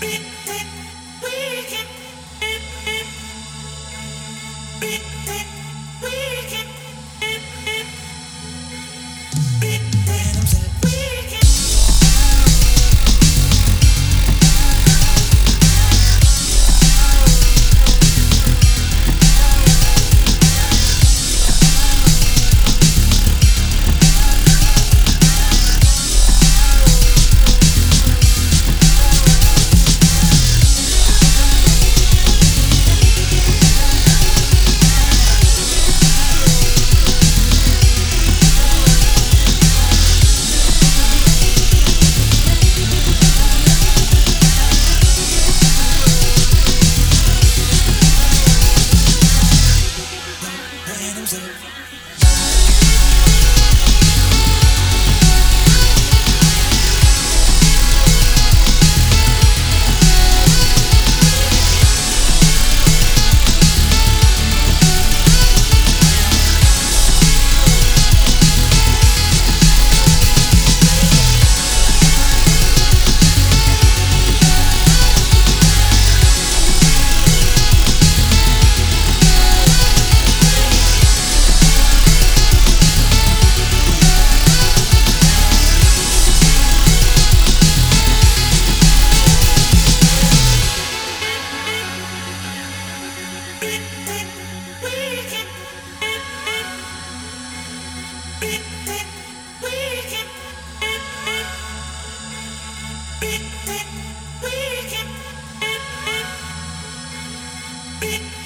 We can. Music. beat.